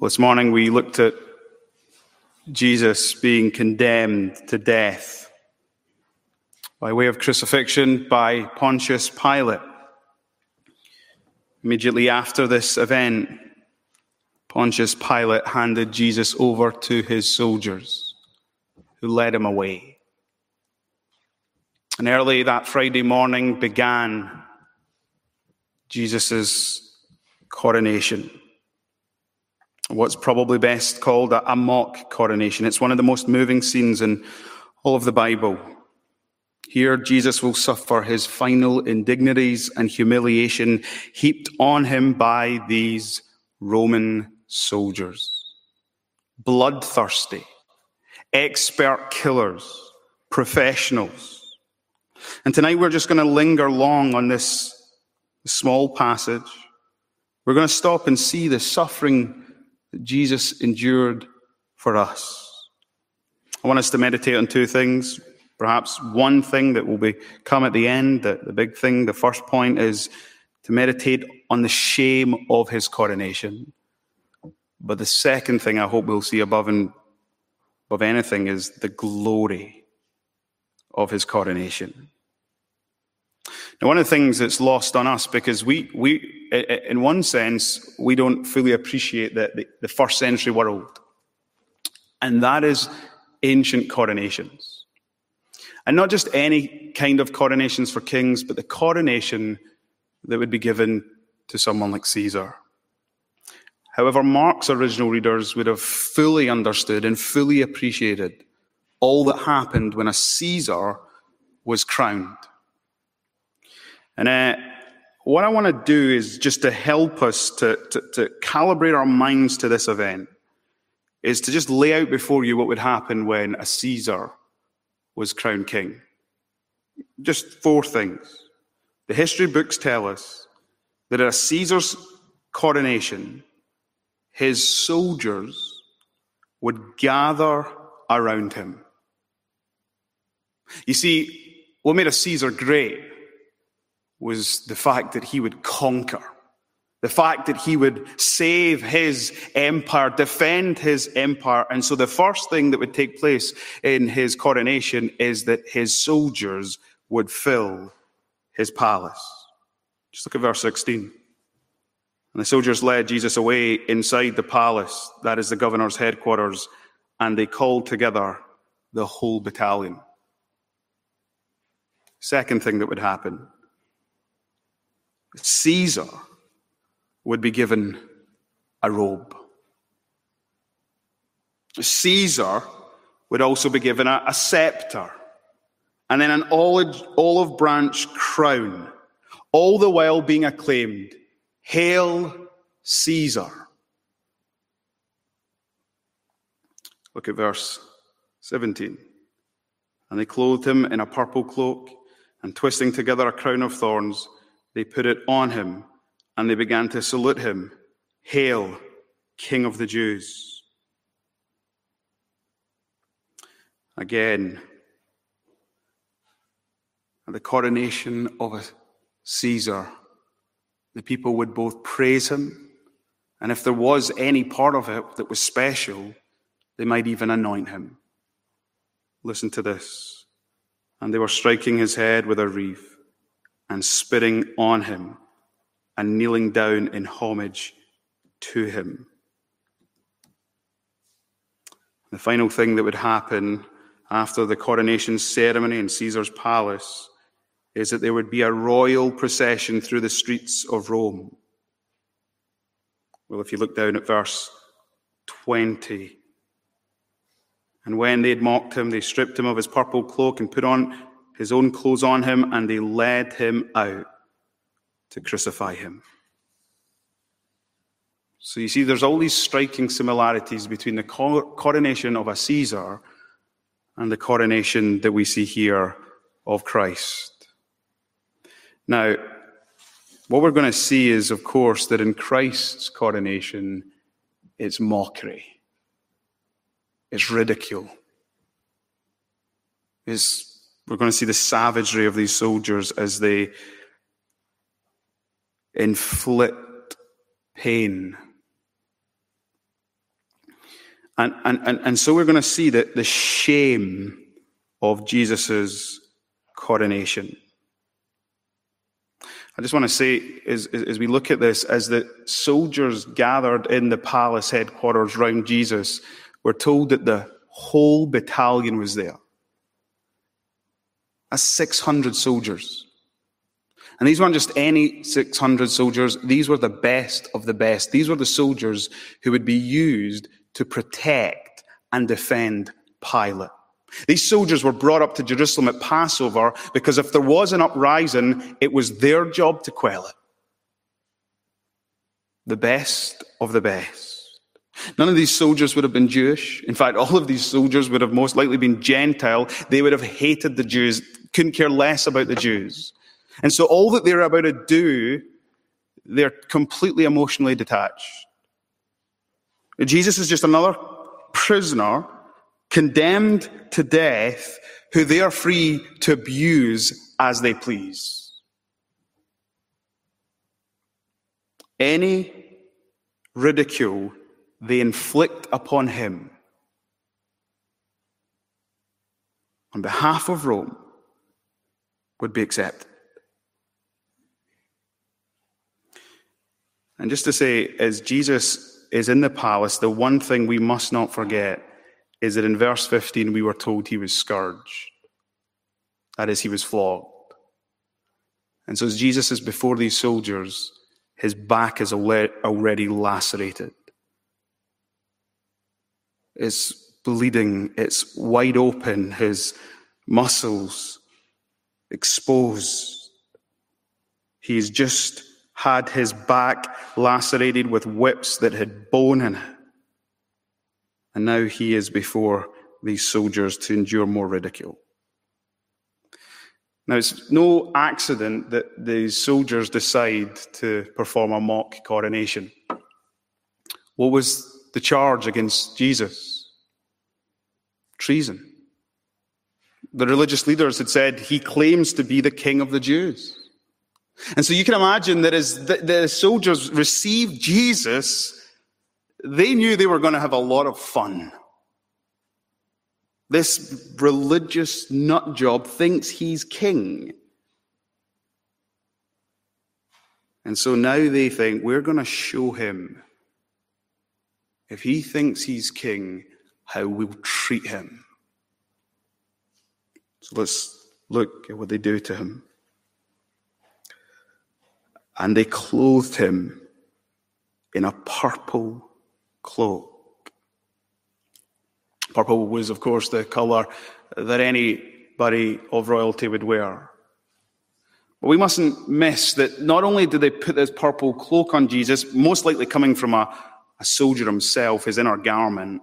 This morning we looked at Jesus being condemned to death by way of crucifixion by Pontius Pilate. Immediately after this event, Pontius Pilate handed Jesus over to his soldiers, who led him away. And early that Friday morning began Jesus' coronation what's probably best called a, a, mock coronation. It's one of the most moving scenes in all of the Bible. Here, Jesus will suffer his final indignities and humiliation heaped on him by these Roman soldiers. Bloodthirsty, expert killers, professionals. And tonight we're just going to linger long on this small passage. We're going to stop and see the suffering that Jesus endured for us. I want us to meditate on two things. Perhaps one thing that will be come at the end, the, the big thing, the first point is to meditate on the shame of his coronation. But the second thing I hope we'll see above and above anything is the glory of his coronation. Now, one of the things that's lost on us because we, we, in one sense, we don't fully appreciate the, the, the first century world. And that is ancient coronations. And not just any kind of coronations for kings, but the coronation that would be given to someone like Caesar. However, Mark's original readers would have fully understood and fully appreciated all that happened when a Caesar was crowned. And uh, what I want to do is just to help us to, to, to calibrate our minds to this event, is to just lay out before you what would happen when a Caesar was crowned king. Just four things. The history books tell us that at a Caesar's coronation, his soldiers would gather around him. You see, what made a Caesar great was the fact that he would conquer. The fact that he would save his empire, defend his empire. And so the first thing that would take place in his coronation is that his soldiers would fill his palace. Just look at verse 16. And the soldiers led Jesus away inside the palace, that is the governor's headquarters, and they called together the whole battalion. Second thing that would happen Caesar would be given a robe. Caesar would also be given a, a scepter and then an olive, olive branch crown, all the while being acclaimed, Hail Caesar. Look at verse 17. And they clothed him in a purple cloak, and twisting together a crown of thorns, they put it on him and they began to salute him Hail, King of the Jews. Again, at the coronation of a Caesar, the people would both praise him, and if there was any part of it that was special, they might even anoint him. Listen to this. And they were striking his head with a wreath and spitting on him and kneeling down in homage to him. The final thing that would happen after the coronation ceremony in Caesar's palace is that there would be a royal procession through the streets of Rome. Well, if you look down at verse 20, and when they had mocked him, they stripped him of his purple cloak and put on his own clothes on him, and they led him out to crucify him. So you see, there's all these striking similarities between the coronation of a Caesar and the coronation that we see here of Christ. Now, what we're going to see is, of course, that in Christ's coronation, it's mockery, it's ridicule, it's we're going to see the savagery of these soldiers as they inflict pain And, and, and, and so we're going to see that the shame of Jesus' coronation. I just want to say, as, as we look at this, as the soldiers gathered in the palace headquarters round Jesus, we're told that the whole battalion was there. That's 600 soldiers. And these weren't just any 600 soldiers, these were the best of the best. These were the soldiers who would be used to protect and defend Pilate. These soldiers were brought up to Jerusalem at Passover because if there was an uprising, it was their job to quell it. The best of the best. None of these soldiers would have been Jewish. In fact, all of these soldiers would have most likely been Gentile. They would have hated the Jews, couldn't care less about the Jews. And so all that they're about to do, they're completely emotionally detached. Jesus is just another prisoner condemned to death who they are free to abuse as they please. Any ridicule they inflict upon him on behalf of Rome would be accepted. And just to say, as Jesus is in the palace, the one thing we must not forget is that in verse 15 we were told he was scourged. That is, he was flogged. And so as Jesus is before these soldiers, his back is already lacerated. It's bleeding, it's wide open, his muscles exposed. He's just had his back lacerated with whips that had bone in it. And now he is before these soldiers to endure more ridicule. Now, it's no accident that these soldiers decide to perform a mock coronation. What was the charge against Jesus? Treason. The religious leaders had said he claims to be the king of the Jews. And so you can imagine that as the, the soldiers received Jesus, they knew they were going to have a lot of fun. This religious nut job thinks he's king. And so now they think we're going to show him, if he thinks he's king, how we'll treat him. So let's look at what they do to him. And they clothed him in a purple cloak. Purple was, of course, the colour that anybody of royalty would wear. But we mustn't miss that not only did they put this purple cloak on Jesus, most likely coming from a, a soldier himself, his inner garment,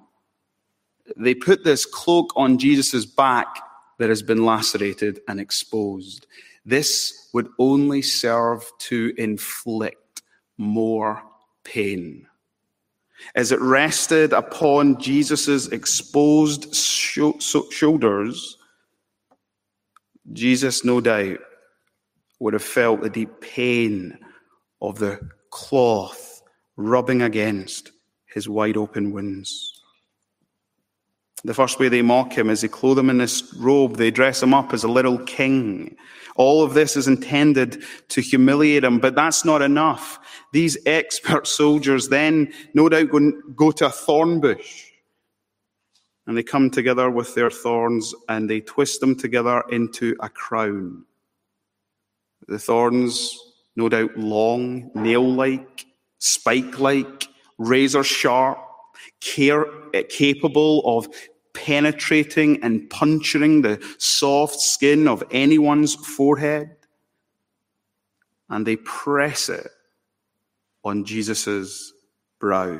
they put this cloak on Jesus' back that has been lacerated and exposed. This would only serve to inflict more pain as it rested upon Jesus' exposed shoulders, Jesus, no doubt, would have felt the deep pain of the cloth rubbing against his wide open wounds. The first way they mock him is they clothe him in this robe. They dress him up as a little king. All of this is intended to humiliate him, but that's not enough. These expert soldiers then, no doubt, go, go to a thorn bush. And they come together with their thorns and they twist them together into a crown. The thorns, no doubt, long, nail like, spike like, razor sharp, care, capable of penetrating and puncturing the soft skin of anyone's forehead. And they press it on Jesus' brow.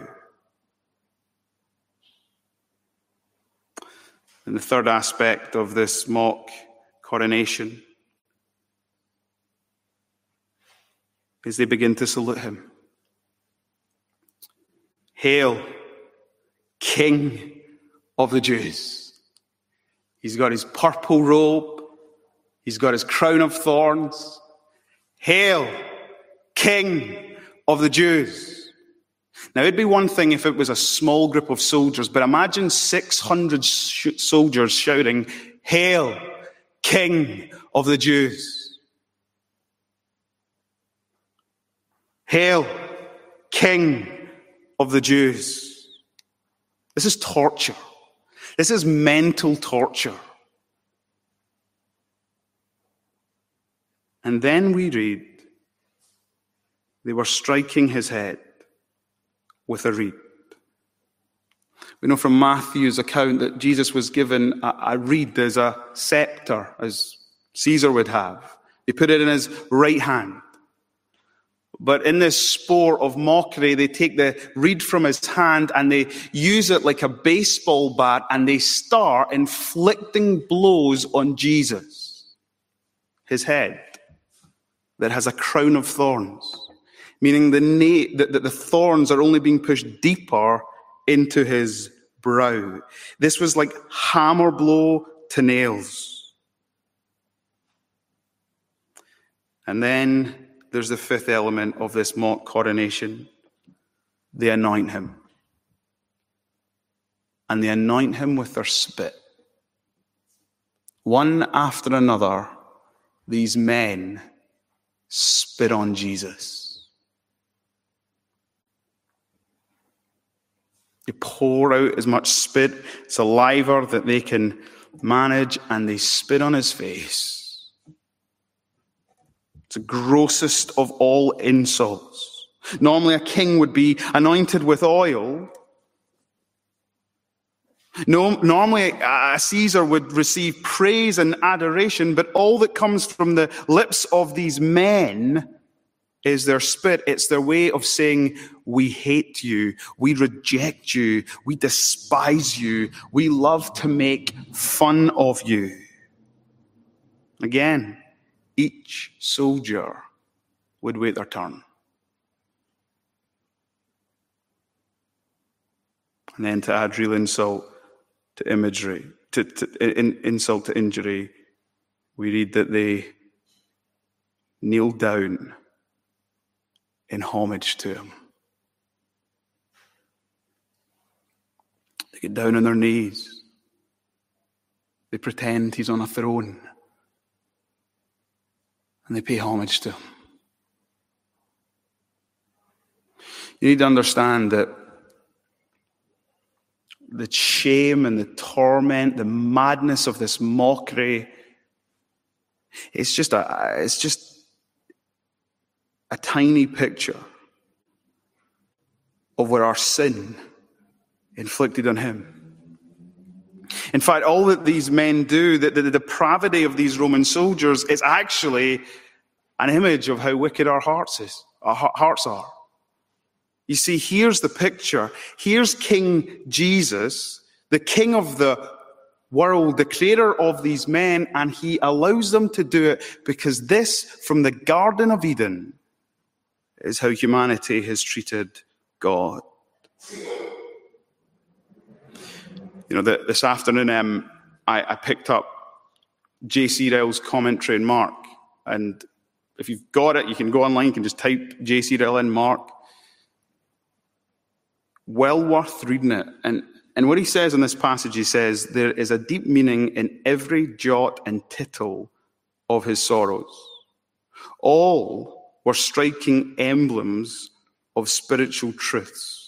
And the third aspect of this mock coronation is they begin to salute him. Hail, King of the Jews. He's got his purple robe. He's got his crown of thorns. Hail, King of the Jews. Now, it'd be one thing if it was a small group of soldiers, but imagine 600 sh- soldiers shouting, Hail, King of the Jews. Hail, King of the Jews. This is torture. This is mental torture. And then we read, they were striking his head with a reed. We know from Matthew's account that Jesus was given a, a reed as a scepter, as Caesar would have. He put it in his right hand. But in this sport of mockery, they take the reed from his hand and they use it like a baseball bat and they start inflicting blows on Jesus, his head, that has a crown of thorns meaning the, na- that the thorns are only being pushed deeper into his brow. This was like hammer blow to nails. And then there's the fifth element of this mock coronation. They anoint him. And they anoint him with their spit. One after another, these men spit on Jesus. They pour out as much spit, saliva that they can manage, and they spit on his face. The grossest of all insults. Normally, a king would be anointed with oil. No, normally, a Caesar would receive praise and adoration, but all that comes from the lips of these men is their spit. It's their way of saying, we hate you. We reject you. We despise you. We love to make fun of you. Again, each soldier would wait their turn. And then to add real insult to imagery, to, to in, insult to injury, we read that they kneeled down in homage to him. They get down on their knees. They pretend he's on a throne. And they pay homage to him. You need to understand that the shame and the torment, the madness of this mockery, it's just a, it's just a tiny picture of what our sin inflicted on him. In fact, all that these men do, the, the, the depravity of these Roman soldiers, is actually an image of how wicked our hearts is, our hearts are. You see, here's the picture. Here's King Jesus, the King of the world, the creator of these men, and he allows them to do it because this, from the Garden of Eden, is how humanity has treated God. You know, the, this afternoon um, I, I, picked up J.C. Ryle's commentary in Mark, and if you've got it, you can go online, you can just type J.C. Ryle in Mark. Well worth reading it. And, and what he says in this passage, he says, there is a deep meaning in every jot and tittle of his sorrows. All were striking emblems of spiritual truths.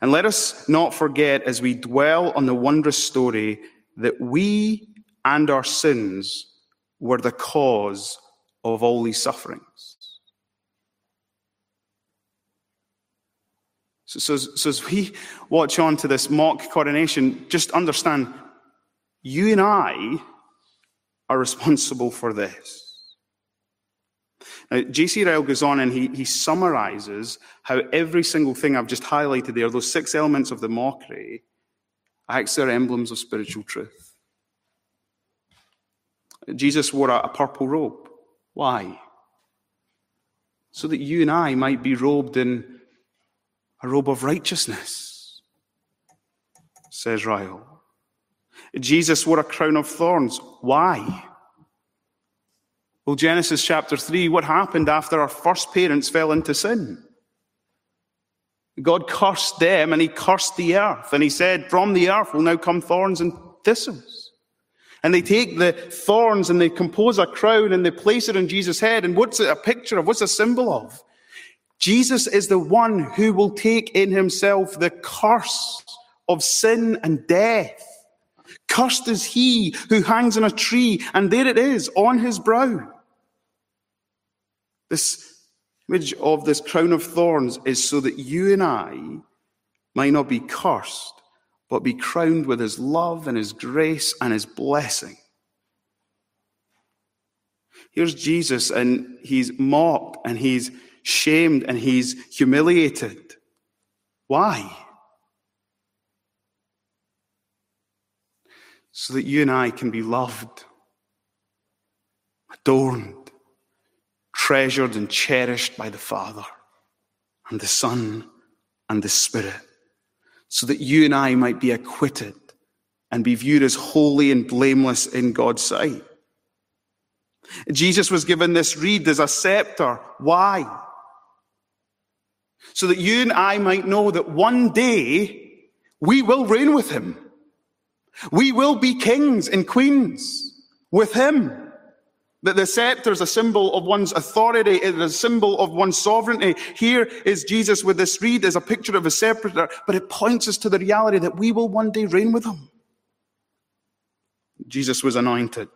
And let us not forget as we dwell on the wondrous story that we and our sins were the cause of all these sufferings. So, so, so, as we watch on to this mock coronation, just understand you and I are responsible for this. Now, J.C. Ryle goes on and he, he summarizes how every single thing I've just highlighted there, those six elements of the mockery, acts are emblems of spiritual truth. Jesus wore a, a purple robe. Why? So that you and I might be robed in a robe of righteousness, says Ryle. Jesus wore a crown of thorns. Why? Well, Genesis chapter 3, what happened after our first parents fell into sin? God cursed them and he cursed the earth. And he said, From the earth will now come thorns and thistles. And they take the thorns and they compose a crown and they place it on Jesus' head. And what's it a picture of? What's a symbol of? Jesus is the one who will take in himself the curse of sin and death. Cursed is he who hangs on a tree, and there it is on his brow. This image of this crown of thorns is so that you and I might not be cursed, but be crowned with his love and his grace and his blessing. Here's Jesus, and he's mocked and he's shamed and he's humiliated. Why? So that you and I can be loved, adorned, treasured, and cherished by the Father and the Son and the Spirit. So that you and I might be acquitted and be viewed as holy and blameless in God's sight. Jesus was given this reed as a scepter. Why? so that you and I might know that one day we will reign with him. We will be kings and queens with him. That the scepter is a symbol of one's authority, it is a symbol of one's sovereignty. Here is Jesus with this reed as a picture of a scepter, but it points us to the reality that we will one day reign with him. Jesus was anointed.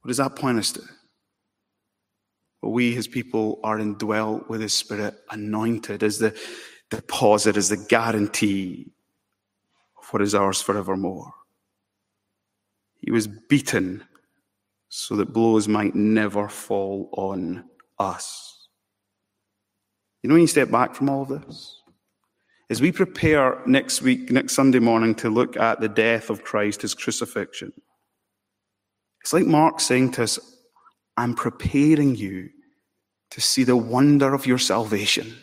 What does that point us to? But we, his people, are indwelt with his spirit, anointed as the deposit, as the guarantee of what is ours forevermore. He was beaten so that blows might never fall on us. You know, when you step back from all of this, as we prepare next week, next Sunday morning, to look at the death of Christ, his crucifixion, it's like Mark saying to us, I'm preparing you to see the wonder of your salvation.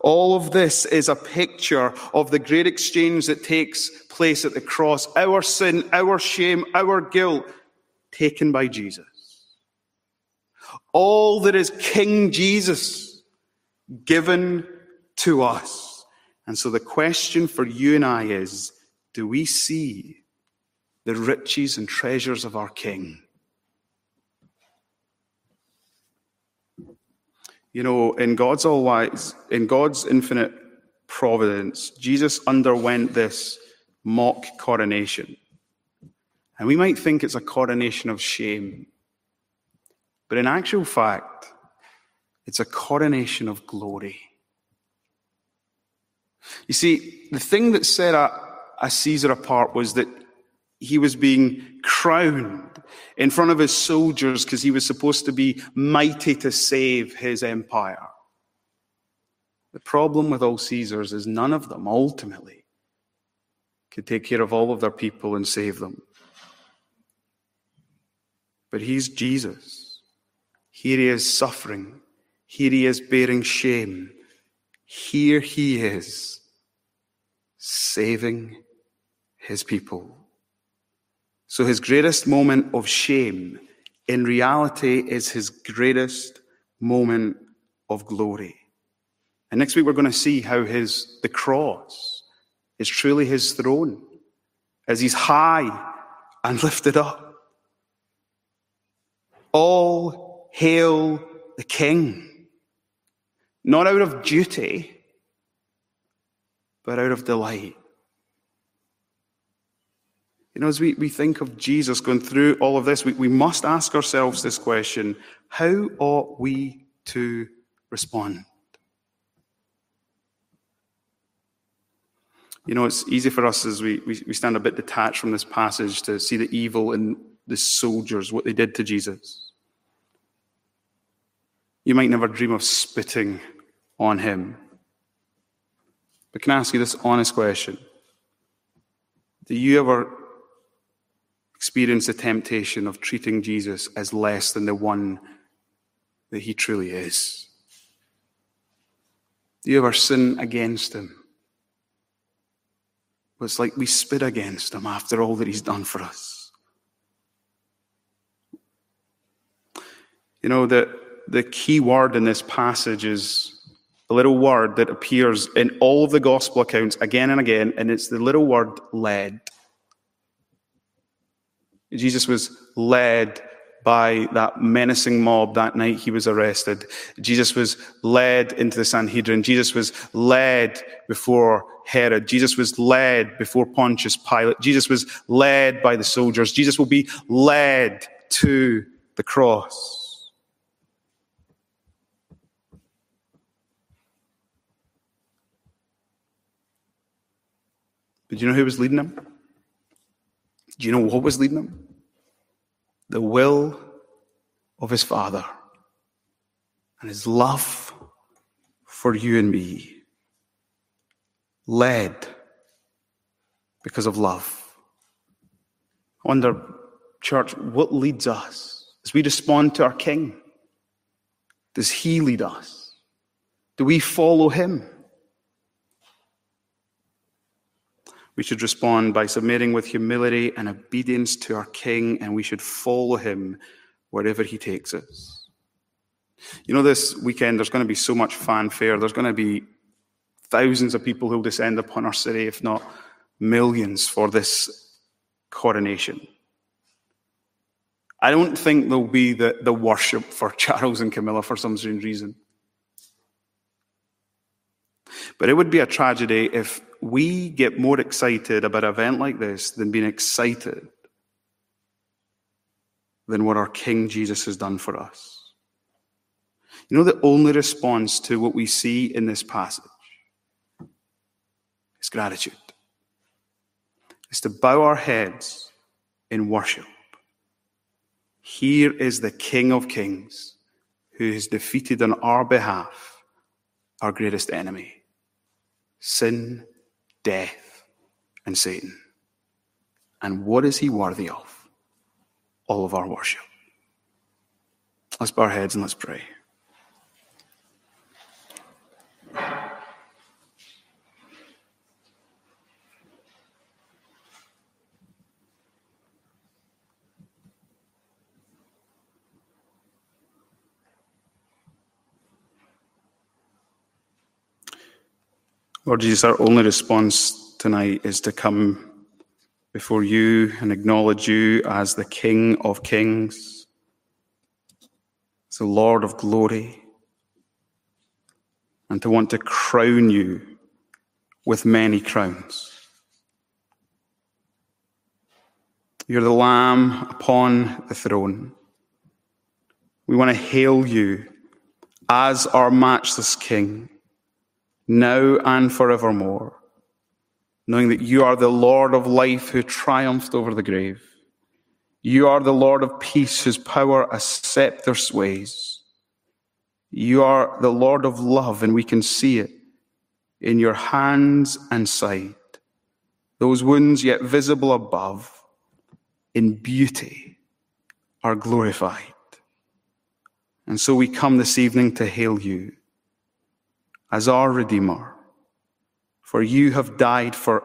All of this is a picture of the great exchange that takes place at the cross. Our sin, our shame, our guilt taken by Jesus. All that is King Jesus given to us. And so the question for you and I is, do we see the riches and treasures of our King? You know, in God's all wise, in God's infinite providence, Jesus underwent this mock coronation. And we might think it's a coronation of shame. But in actual fact, it's a coronation of glory. You see, the thing that set a, Caesar apart was that he was being crowned in front of his soldiers because he was supposed to be mighty to save his empire. The problem with all Caesars is none of them ultimately could take care of all of their people and save them. But he's Jesus. Here he is suffering. Here he is bearing shame. Here he is saving his people. So his greatest moment of shame in reality is his greatest moment of glory. And next week we're going to see how his, the cross is truly his throne as he's high and lifted up. All hail the king. Not out of duty, but out of delight. You know, as we, we think of Jesus going through all of this, we, we must ask ourselves this question How ought we to respond? You know, it's easy for us as we, we, we stand a bit detached from this passage to see the evil in the soldiers, what they did to Jesus. You might never dream of spitting on him. But can I ask you this honest question? Do you ever experience the temptation of treating Jesus as less than the one that he truly is? Do you ever sin against him? It's like we spit against him after all that he's done for us. You know, the, the key word in this passage is a little word that appears in all of the gospel accounts again and again, and it's the little word led. Jesus was led by that menacing mob that night he was arrested. Jesus was led into the Sanhedrin. Jesus was led before Herod. Jesus was led before Pontius Pilate. Jesus was led by the soldiers. Jesus will be led to the cross. But do you know who was leading him? Do you know what was leading him? The will of his Father and his love for you and me. Led because of love. I wonder, church, what leads us as we respond to our King? Does he lead us? Do we follow him? We should respond by submitting with humility and obedience to our King, and we should follow him wherever he takes us. You know, this weekend there's going to be so much fanfare. There's going to be thousands of people who'll descend upon our city, if not millions, for this coronation. I don't think there'll be the, the worship for Charles and Camilla for some strange reason. But it would be a tragedy if we get more excited about an event like this than being excited than what our King Jesus has done for us. You know, the only response to what we see in this passage is gratitude. It's to bow our heads in worship. Here is the King of Kings who has defeated on our behalf our greatest enemy sin death, and Satan. And what is he worthy of? All of our worship. Let's bow our heads and let's pray. Lord Jesus, our only response tonight is to come before you and acknowledge you as the King of Kings, as the Lord of glory, and to want to crown you with many crowns. You're the Lamb upon the throne. We want to hail you as our matchless King now and forevermore, knowing that you are the Lord of life who triumphed over the grave. You are the Lord of peace whose power a scepter sways. You are the Lord of love, and we can see it in your hands and side. Those wounds yet visible above, in beauty, are glorified. And so we come this evening to hail you as our Redeemer. For you have died for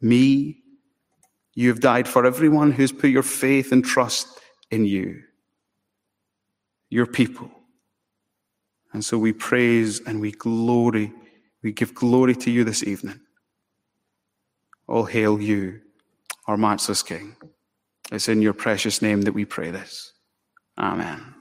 me. You have died for everyone who's put your faith and trust in you, your people. And so we praise and we glory, we give glory to you this evening. All hail you, our matchless King. It's in your precious name that we pray this. Amen.